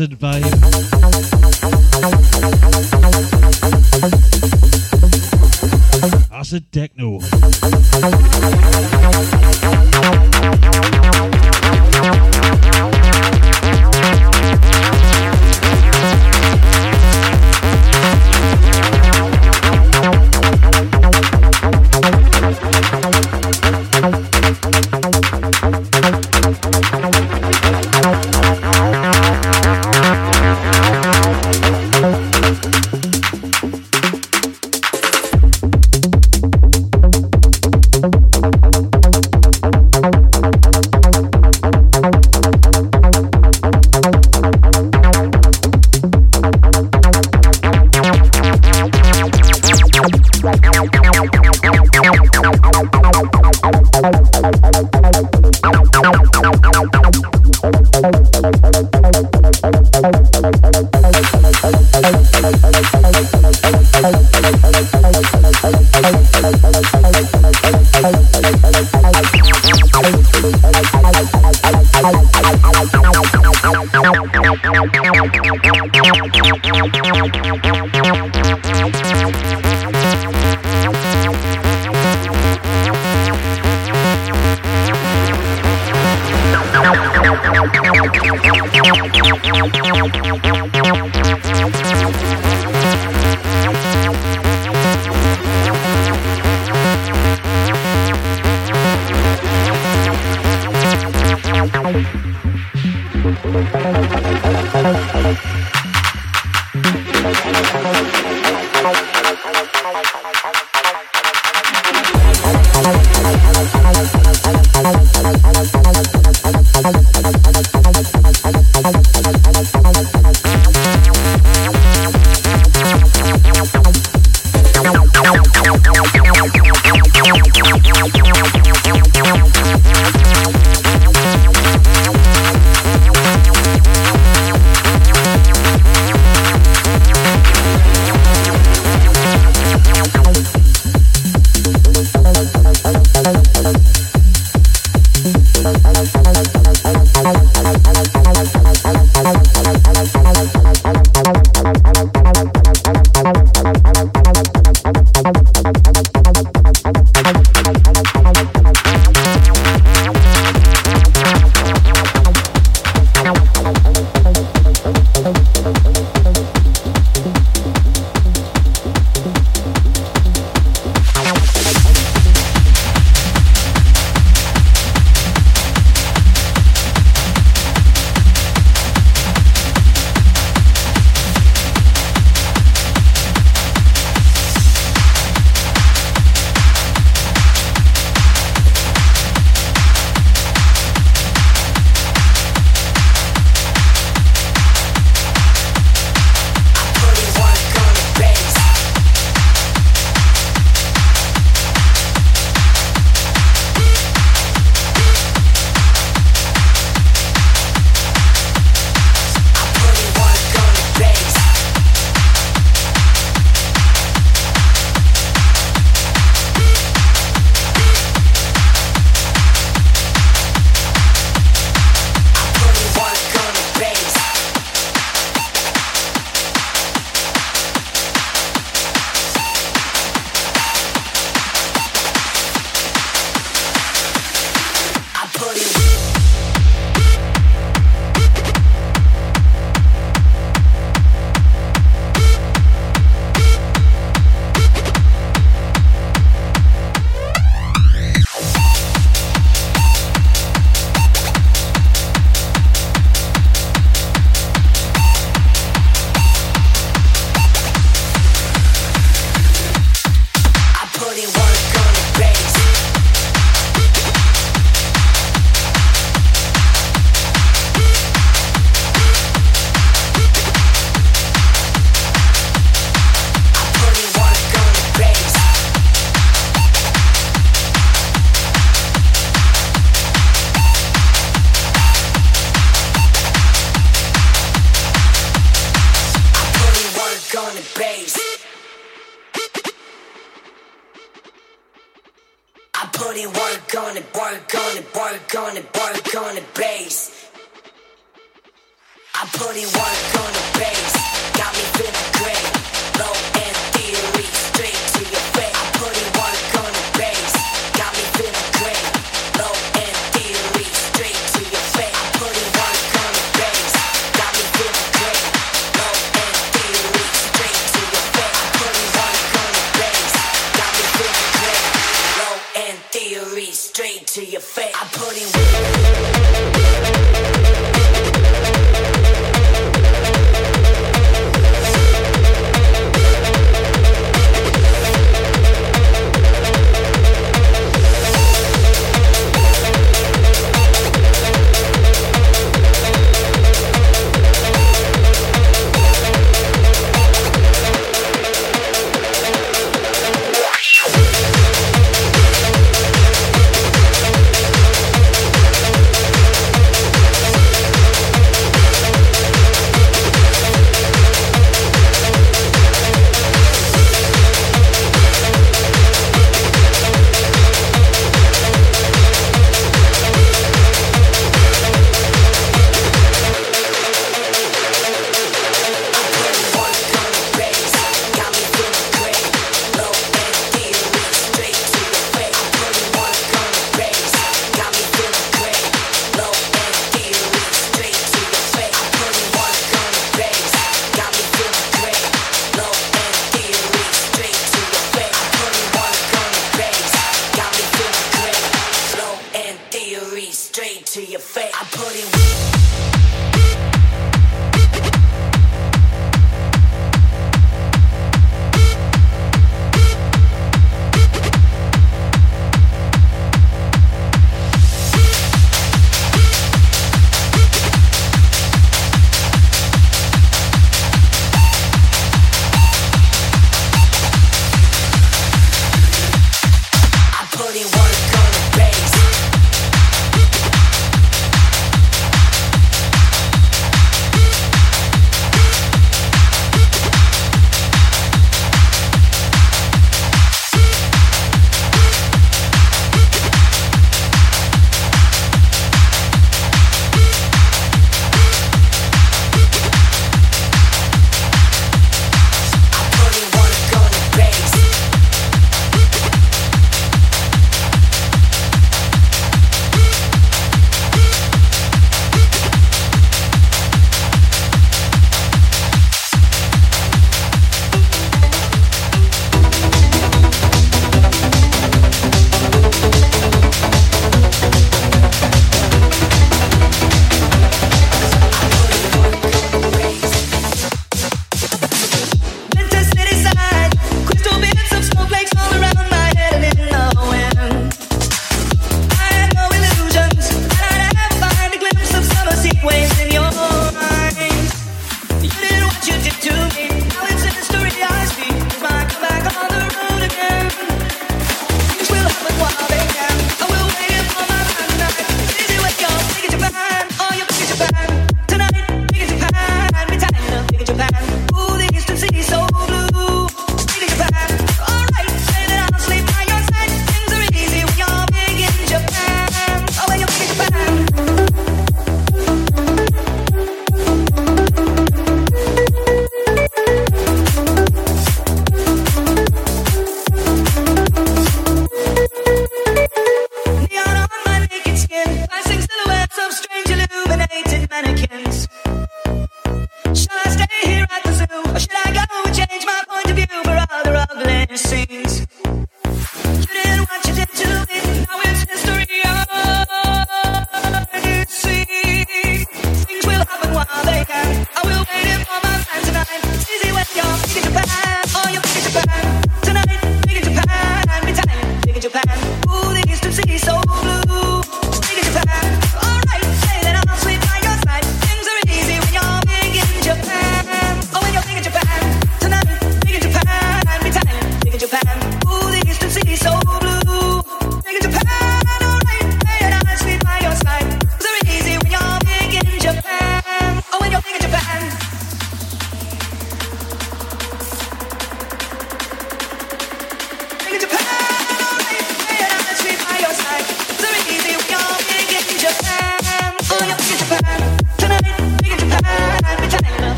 much the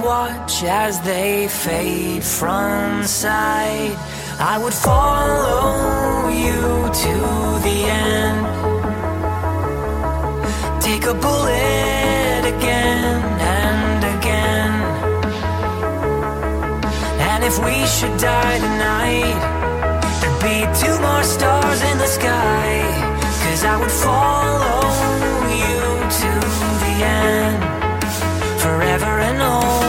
watch as they fade from sight. I would follow you to the end. Take a bullet again and again. And if we should die tonight, there'd be two more stars in the sky. Cause I would follow you to the end forever and always.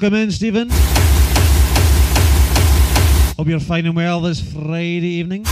Welcome in, Stephen. Hope you're finding well this Friday evening.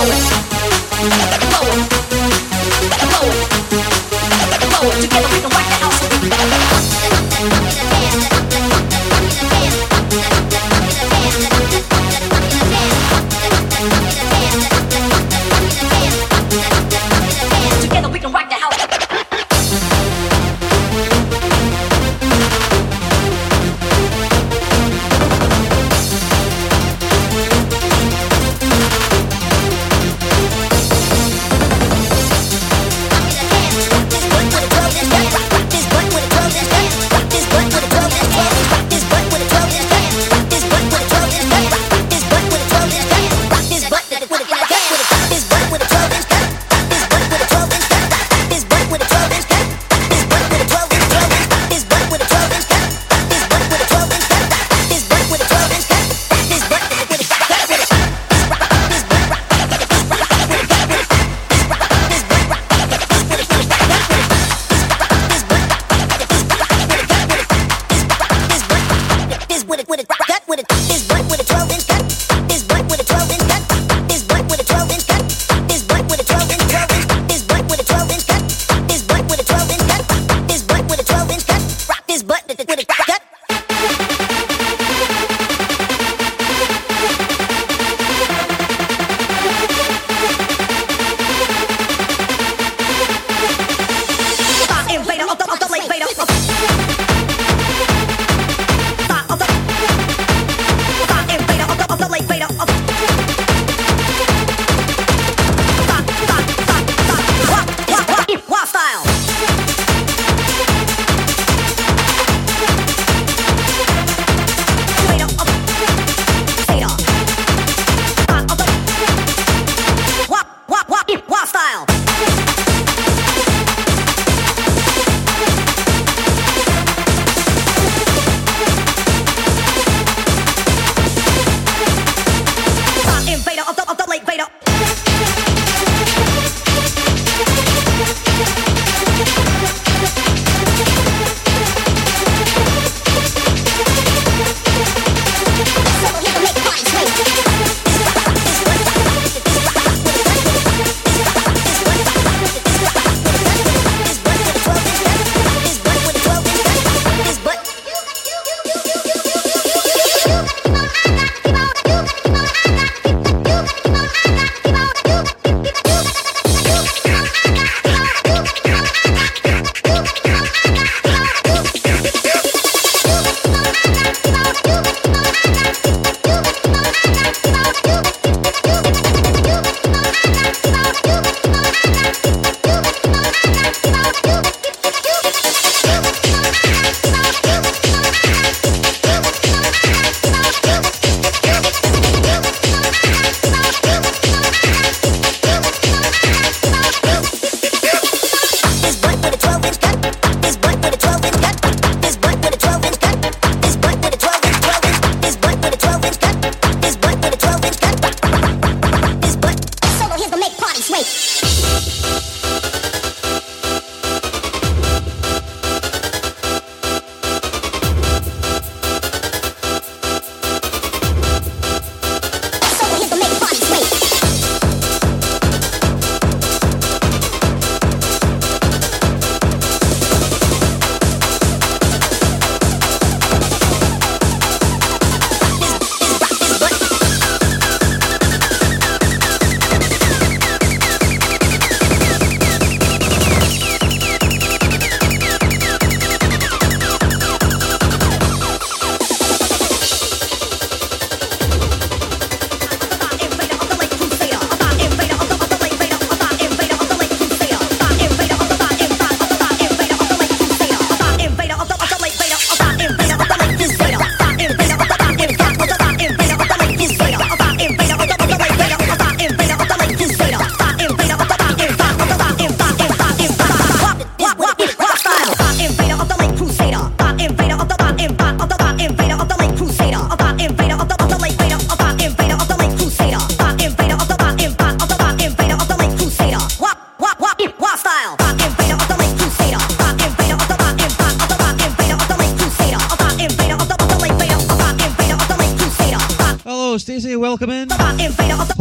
Thank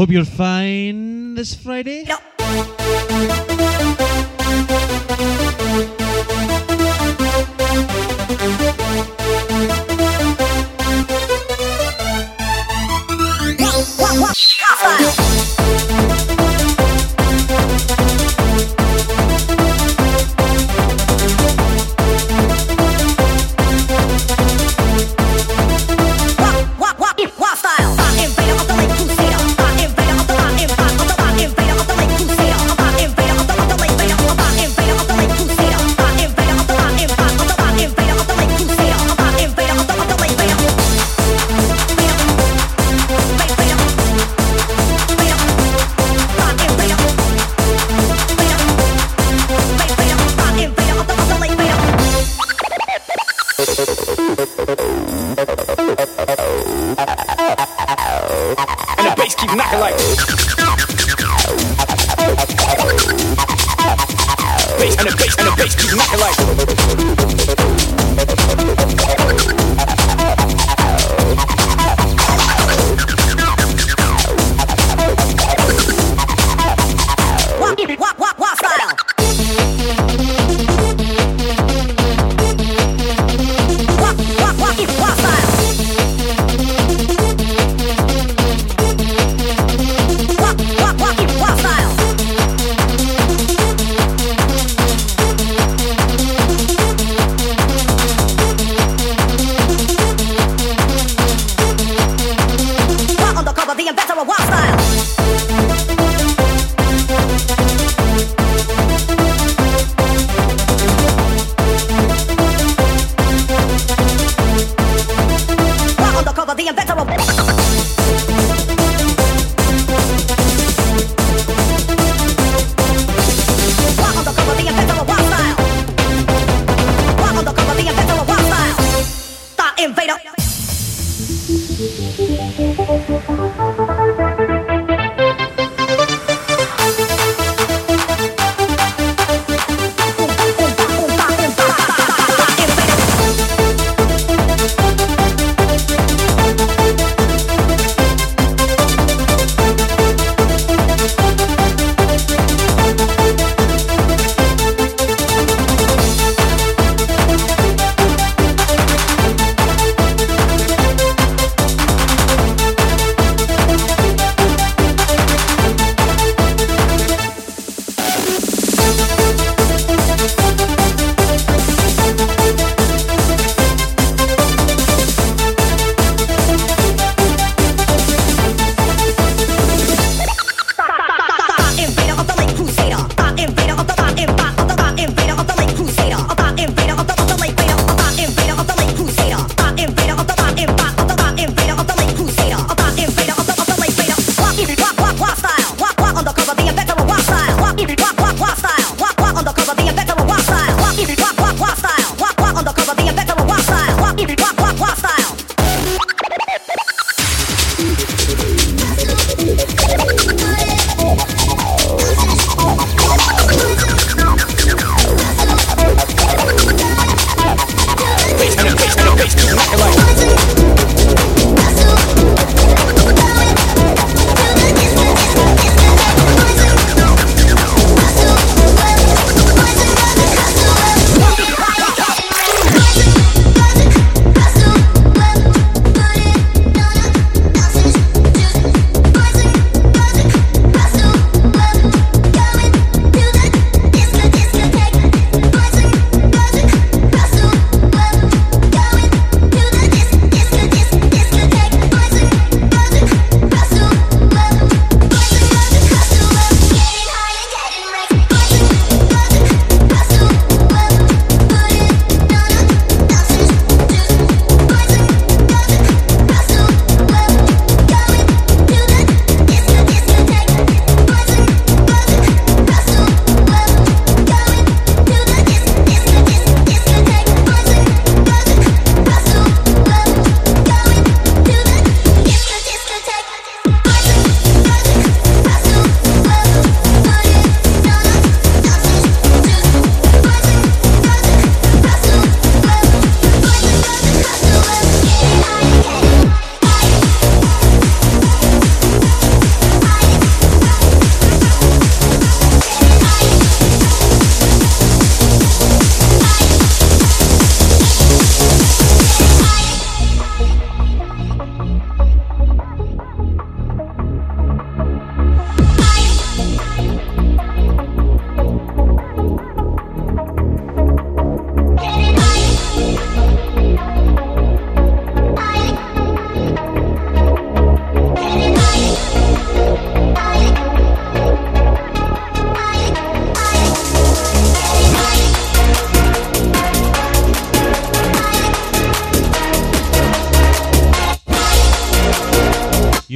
hope you're fine this Friday. No.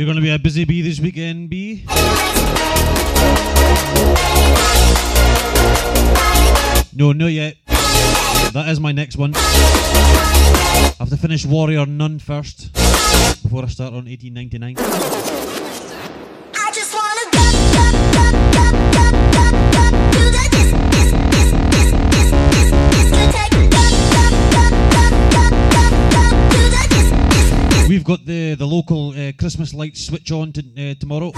You're going to be a busy bee this weekend, bee? No, not yet. That is my next one. I have to finish Warrior Nun first before I start on 1899. We've got the, the local uh, Christmas lights switch on to, uh, tomorrow.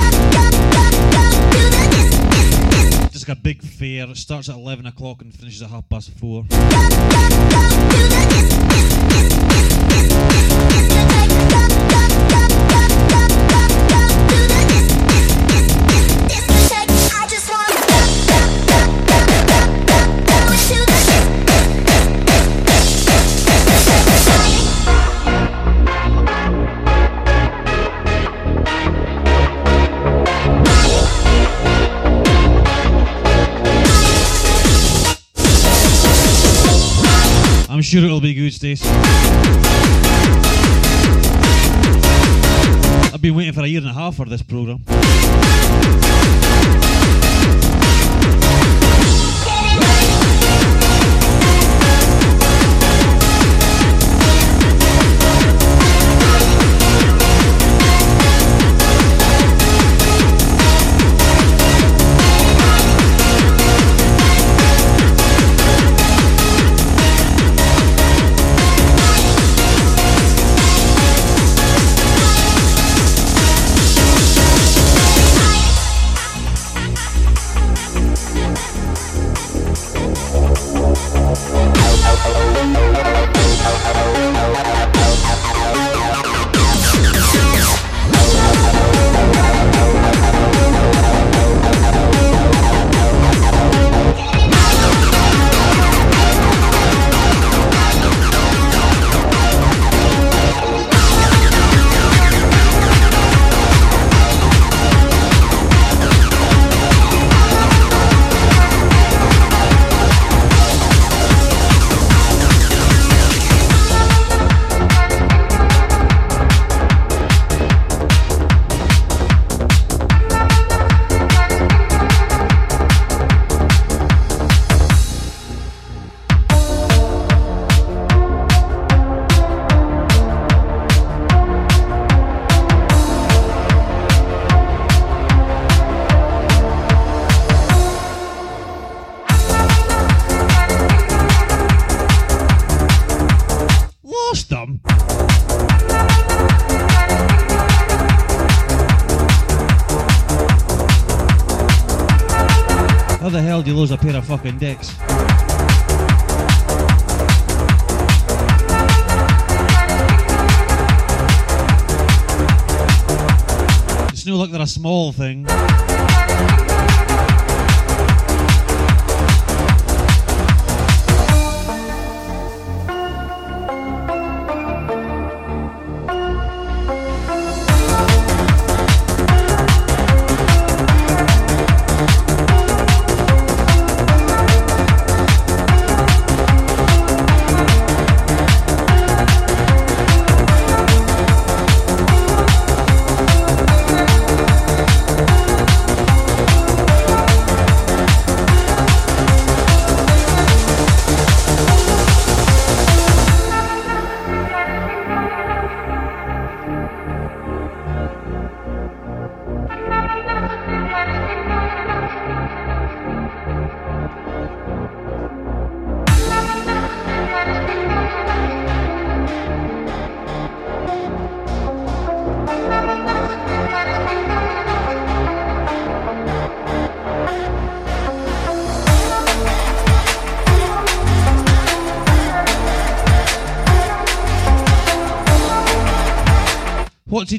Just like a big fair. It starts at 11 o'clock and finishes at half past 4. I'm sure it'll be good, Stace. I've been waiting for a year and a half for this programme. Of? It's no like they're a small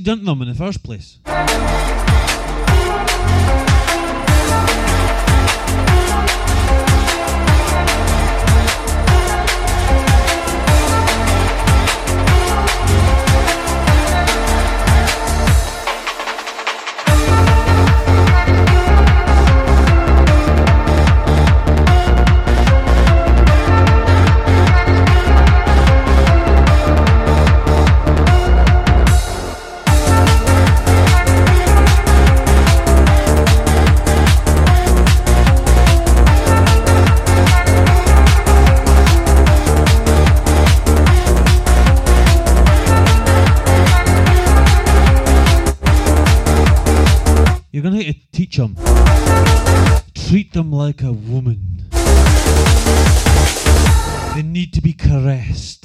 done them in the first place? You're going to have to teach them. Treat them like a woman. They need to be caressed.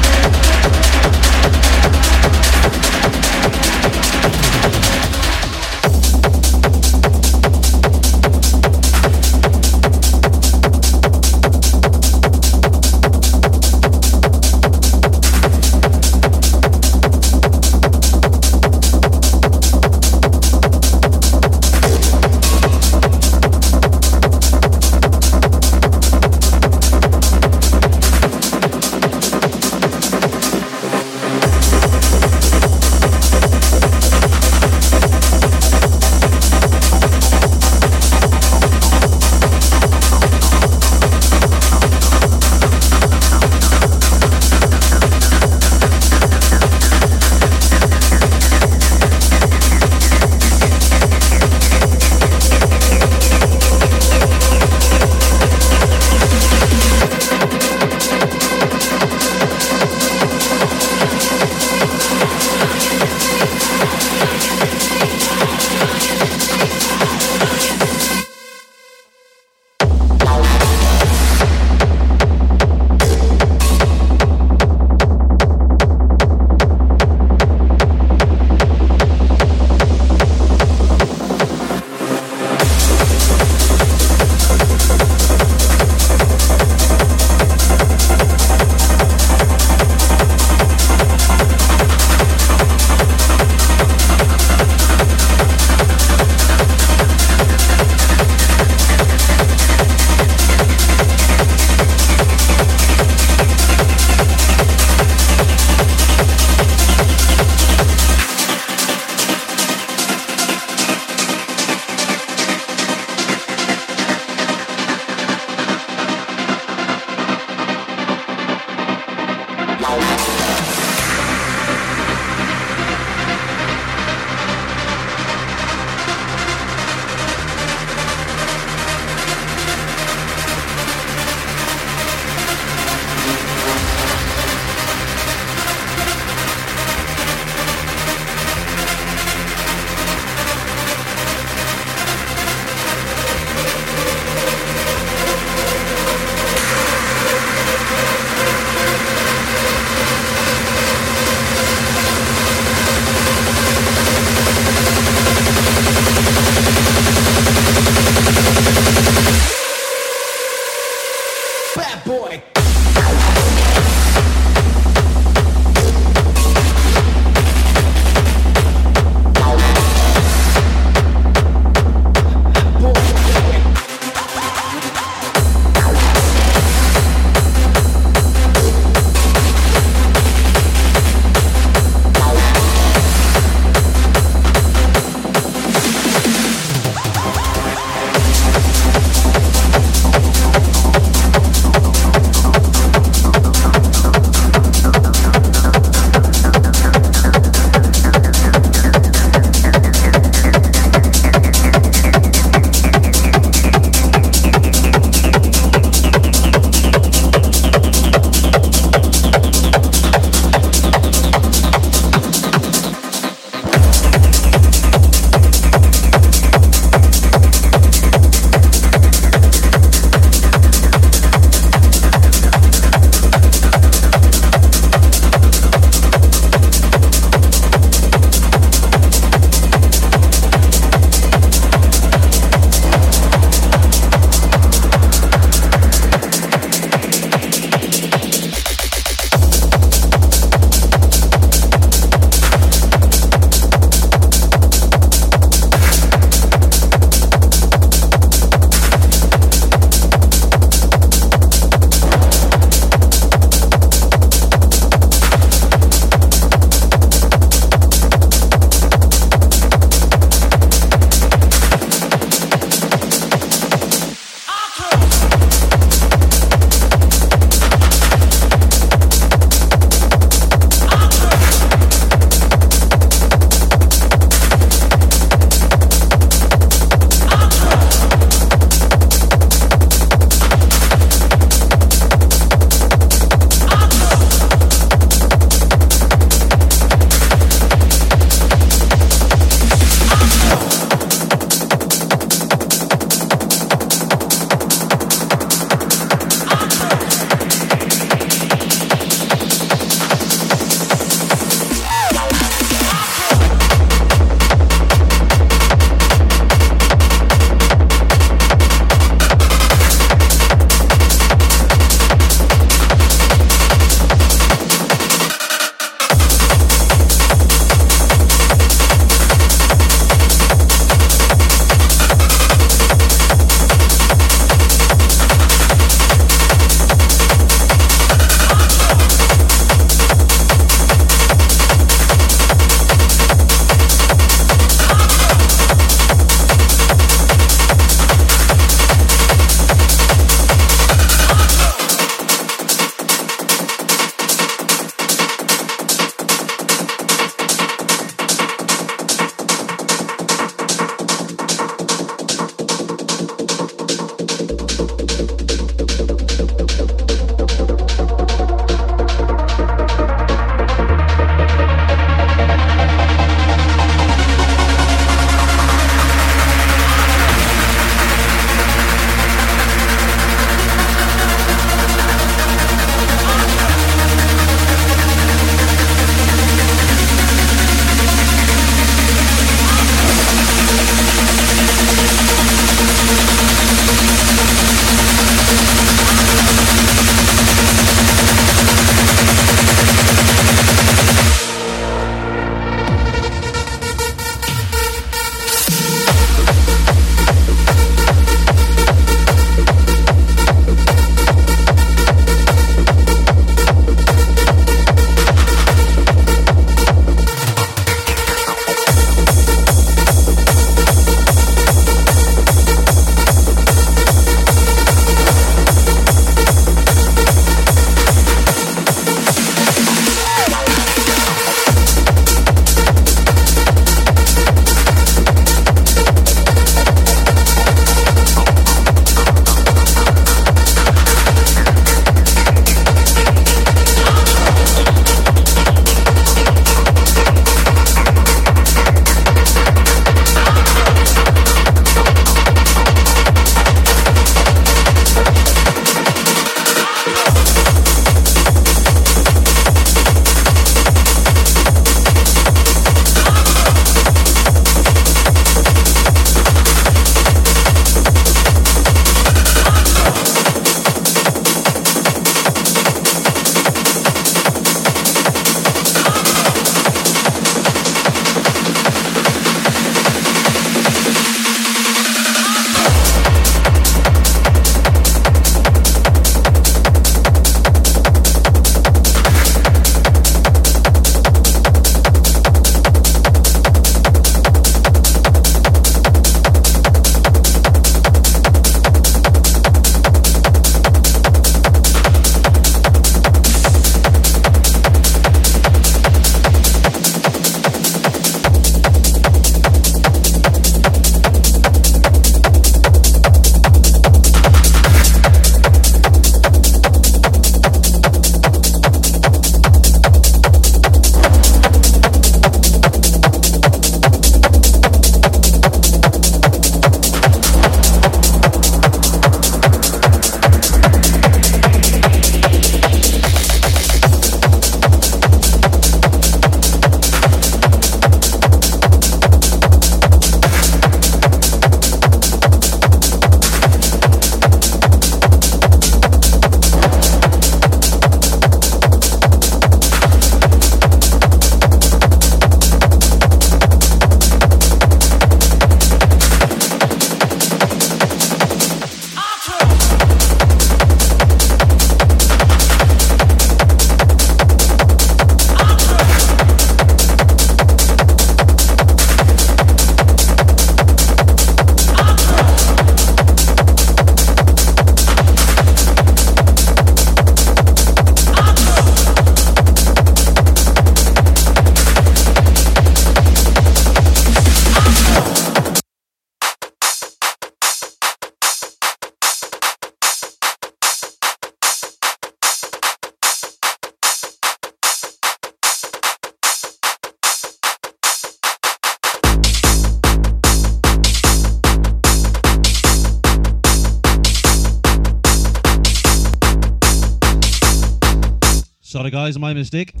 Sorry, guys,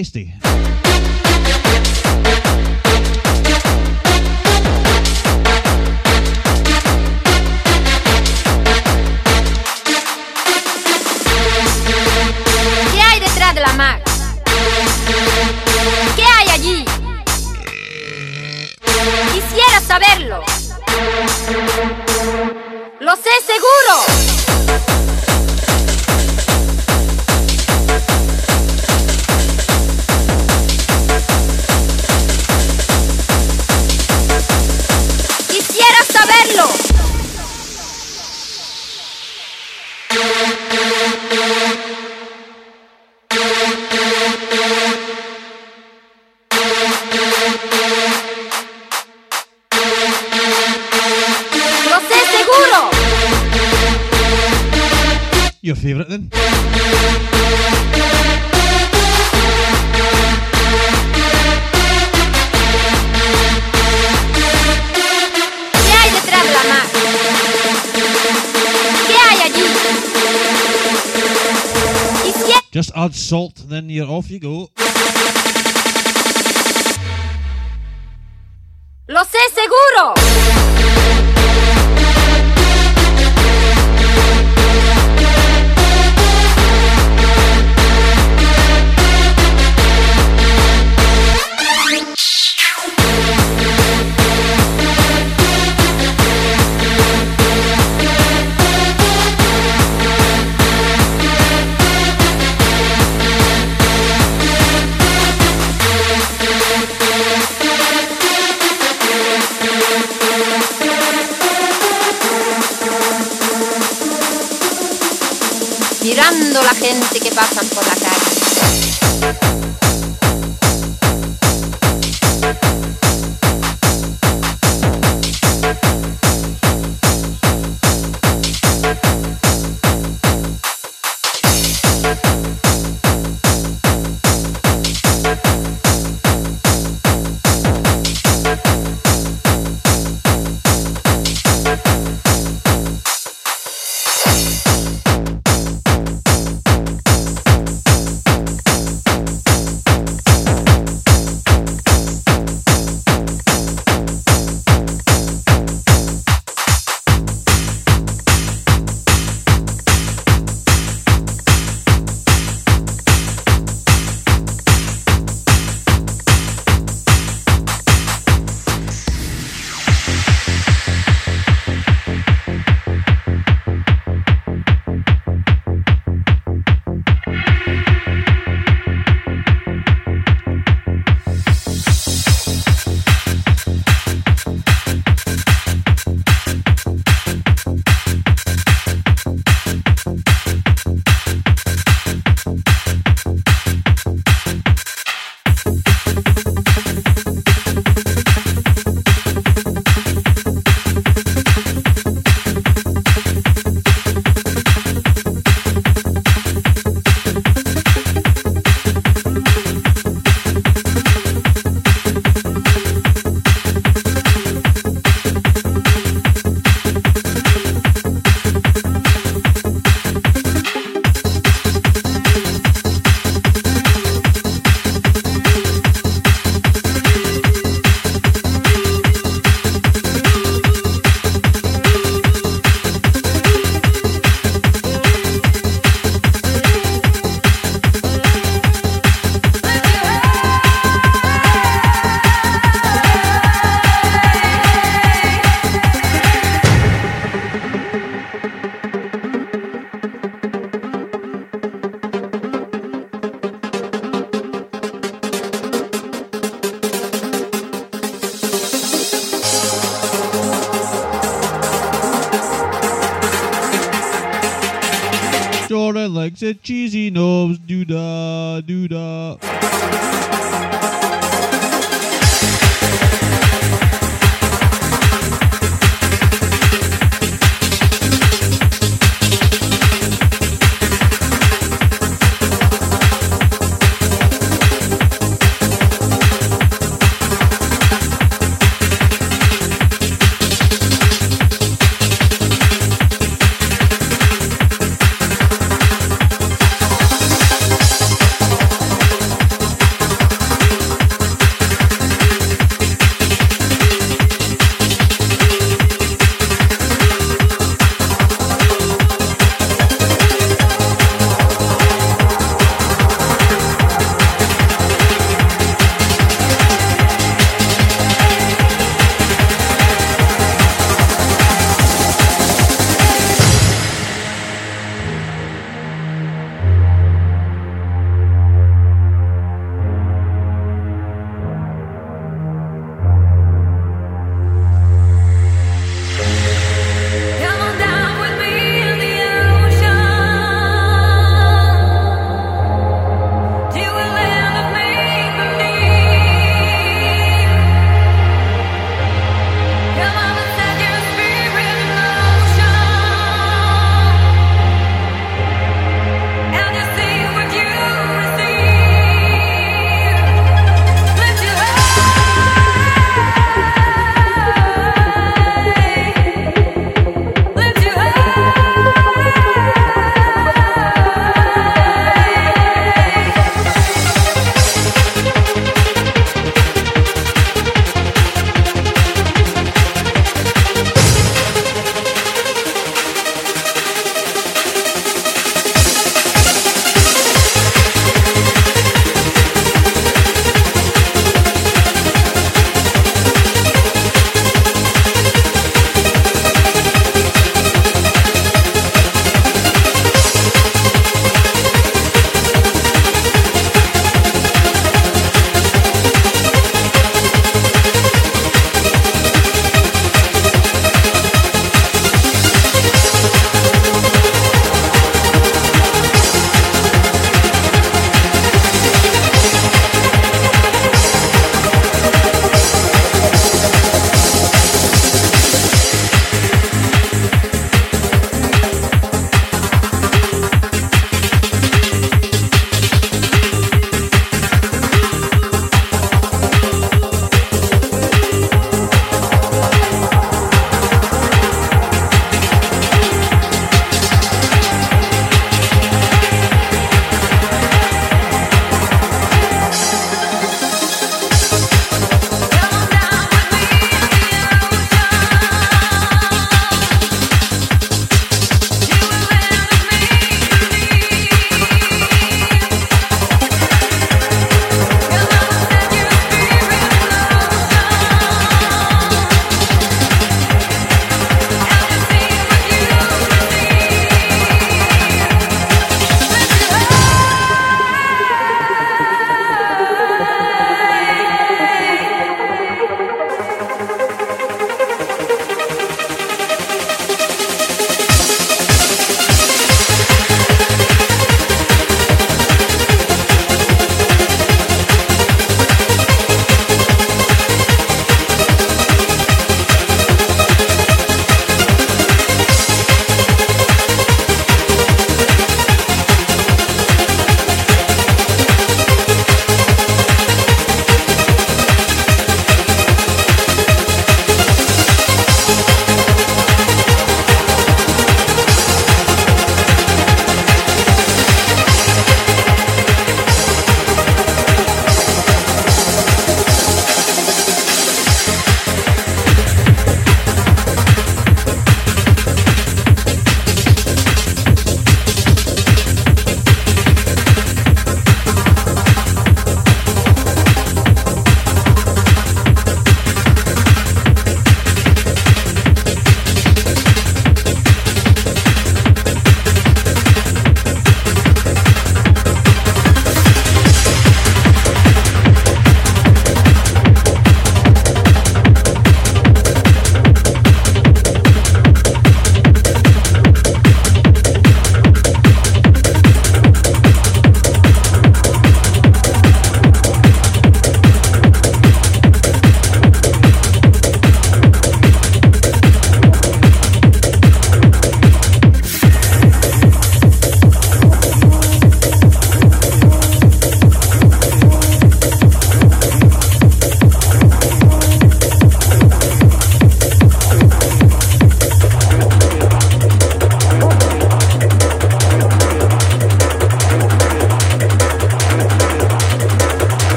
tasty.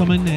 Testament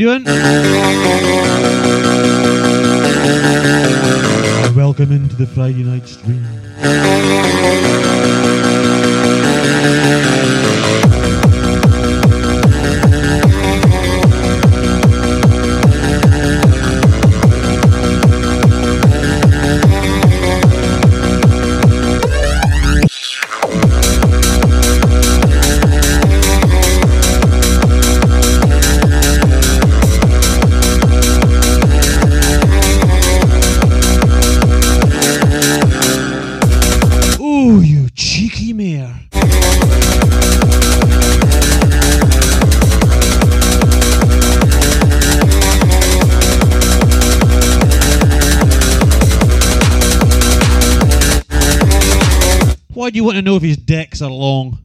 doing? To know if his decks are long?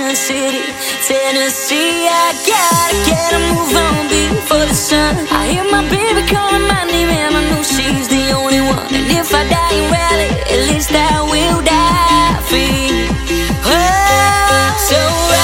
Cannon City, Tennessee. I gotta get a move on before the sun. I hear my baby calling my name, and I know she's the only one. And if I die in rally, at least I will die free. Oh, so.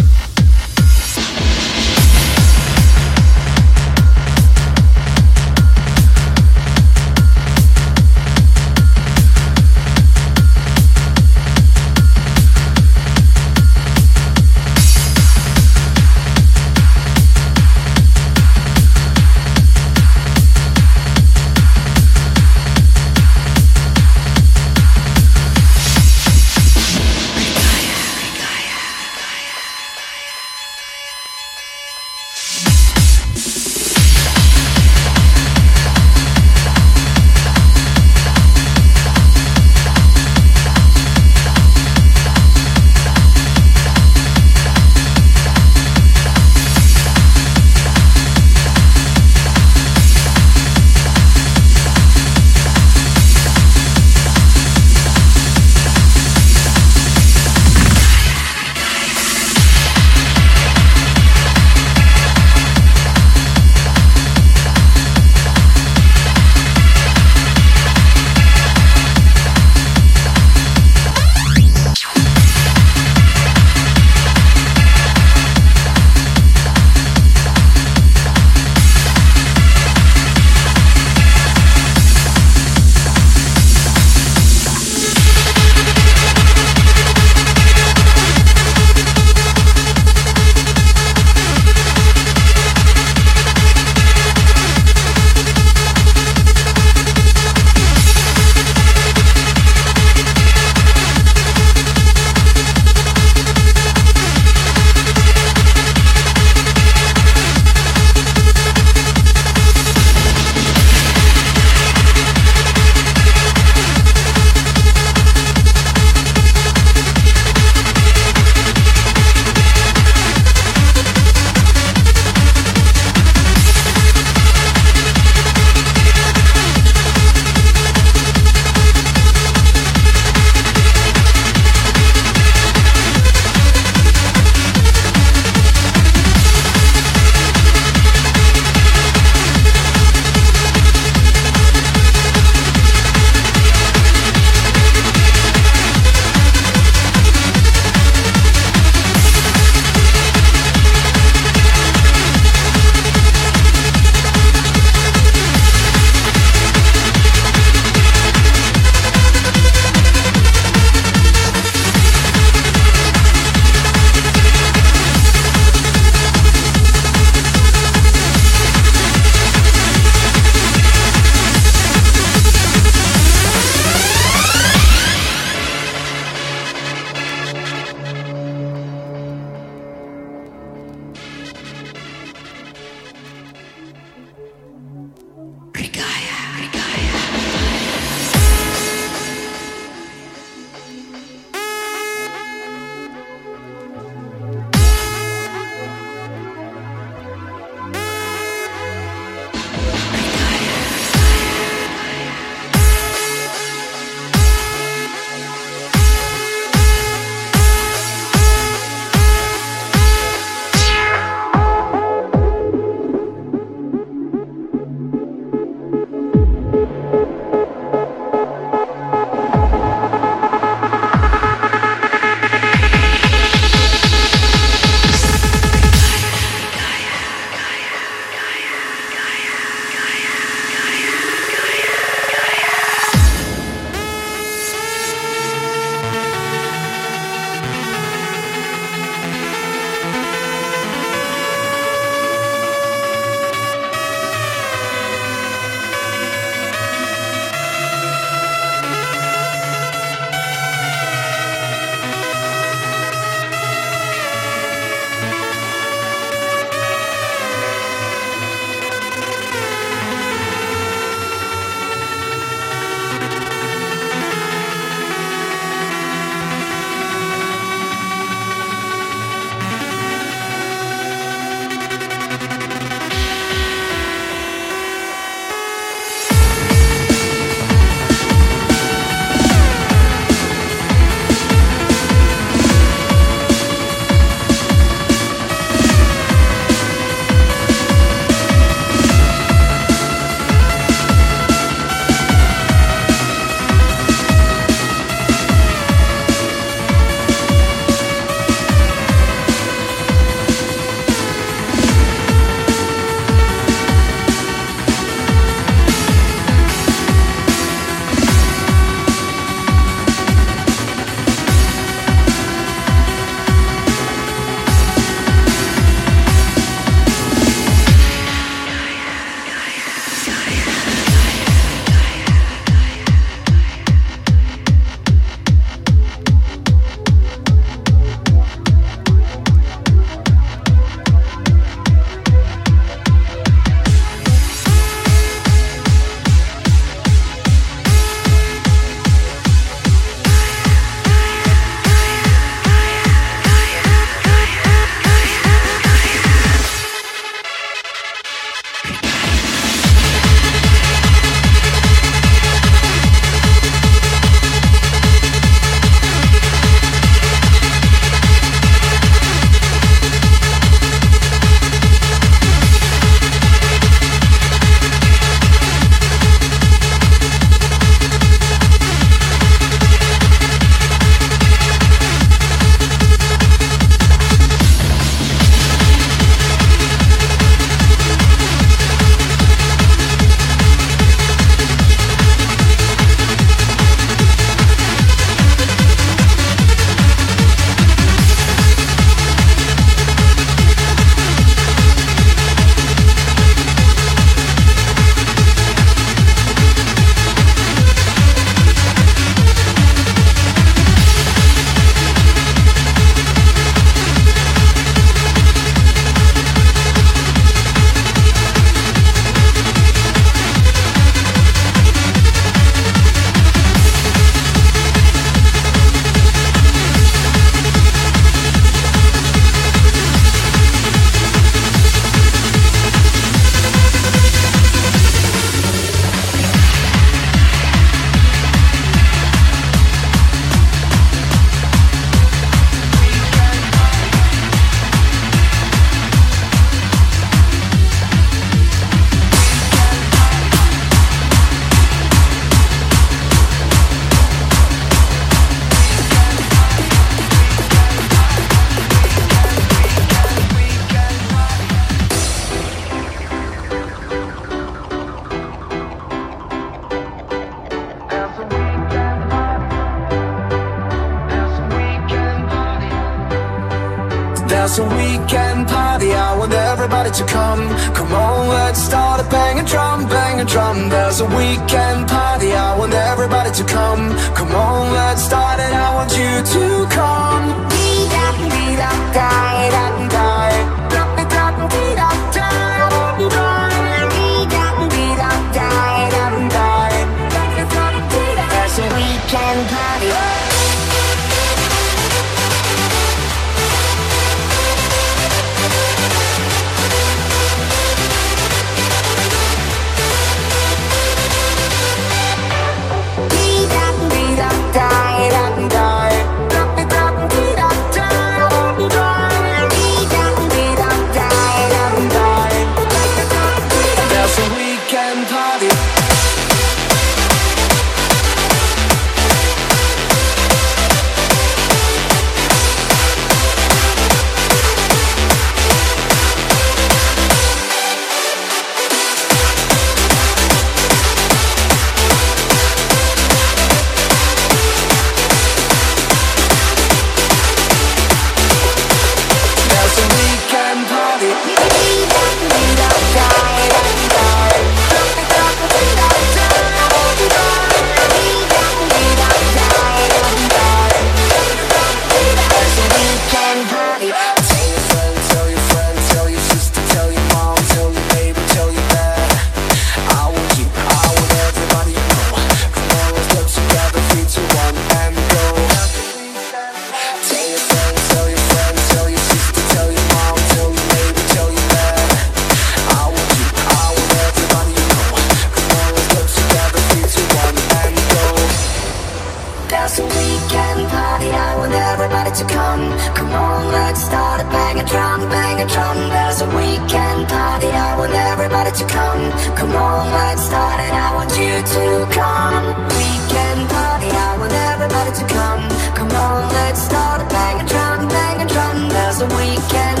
There's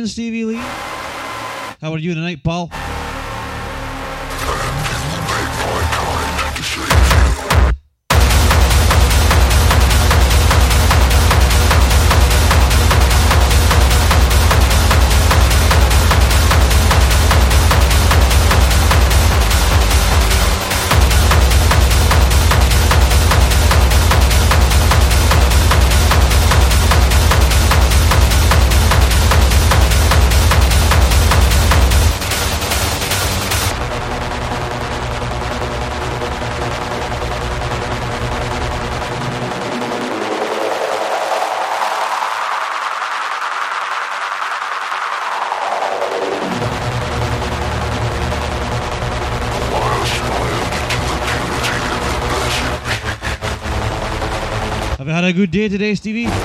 in, Stevie Lee. How are you tonight, pal? Day today, Stevie?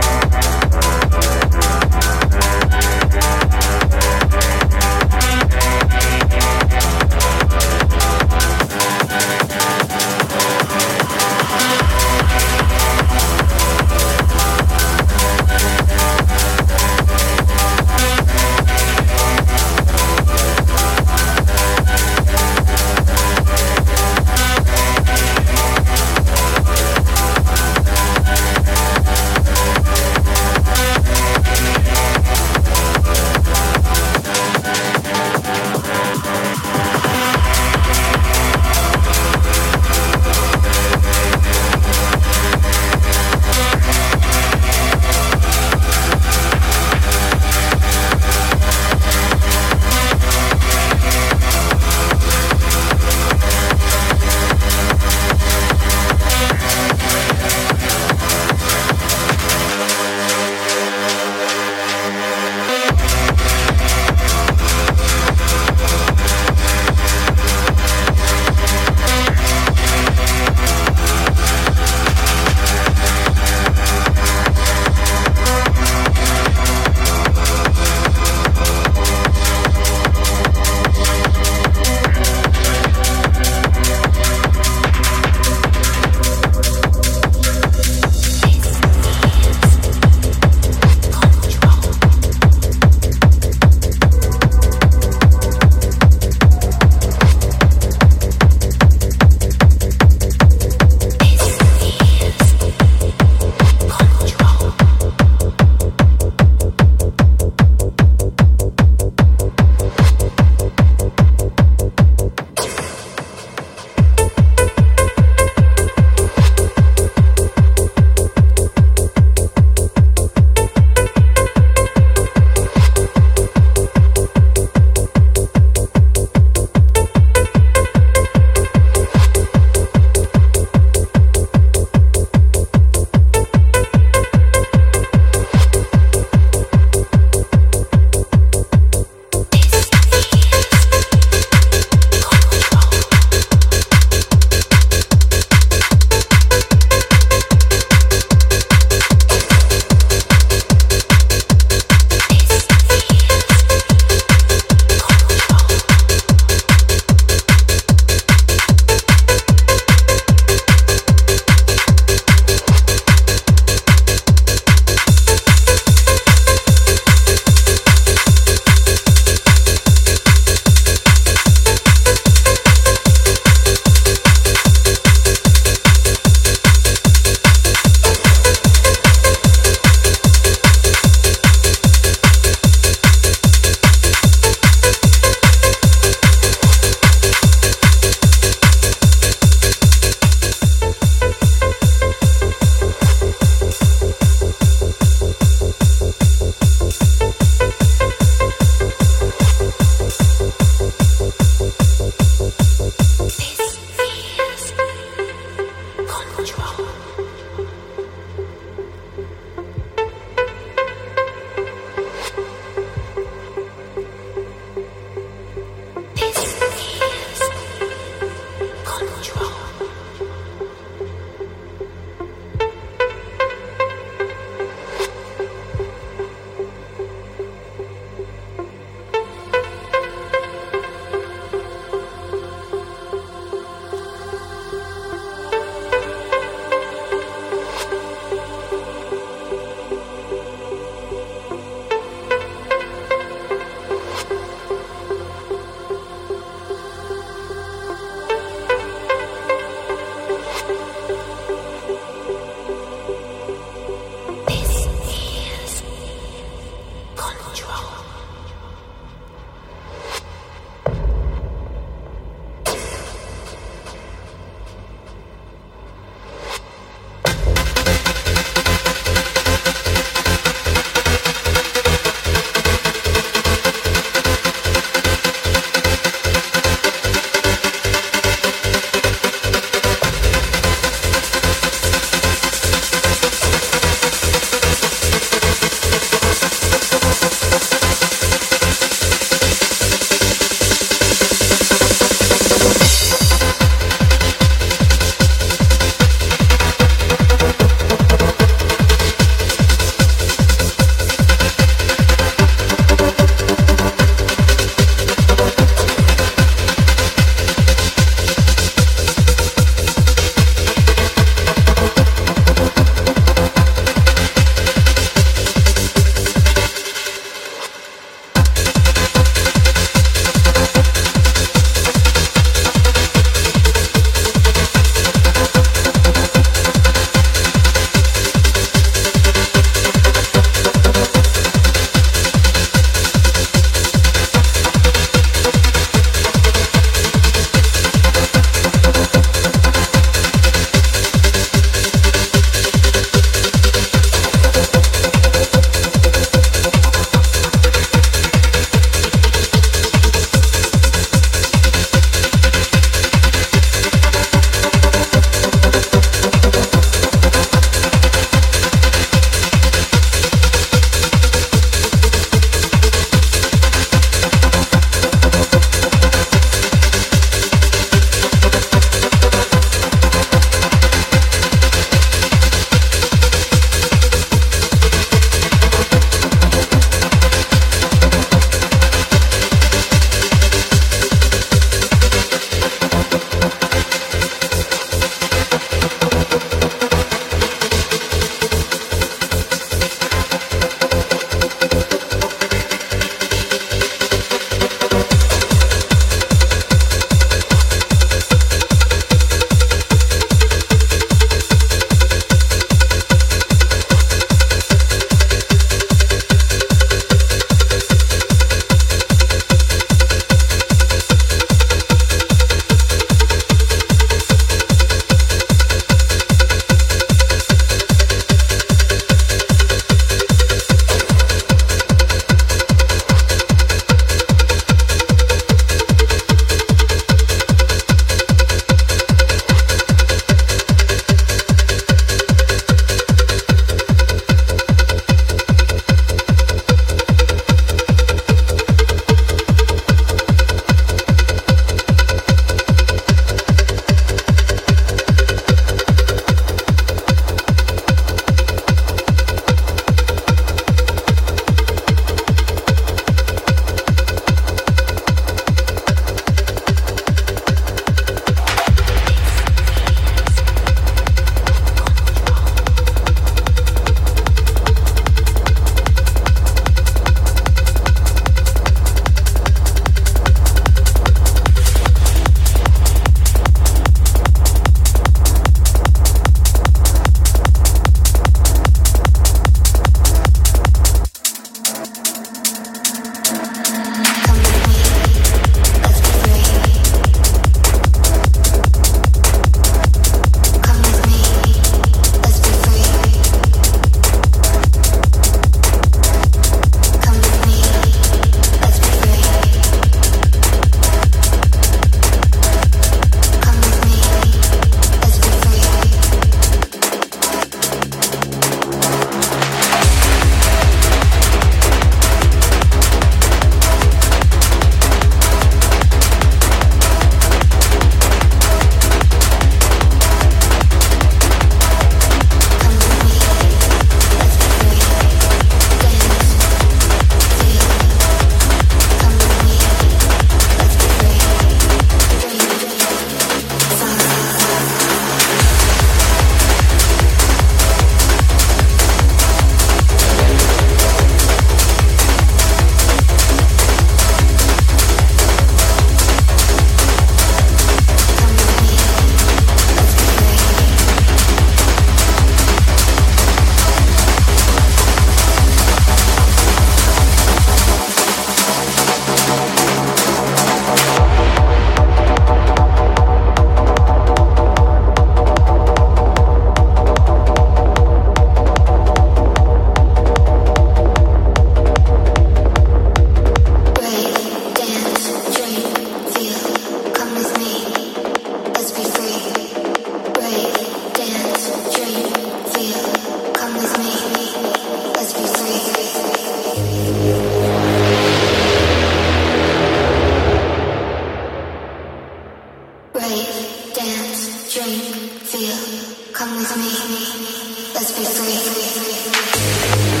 Come with me, let's be free.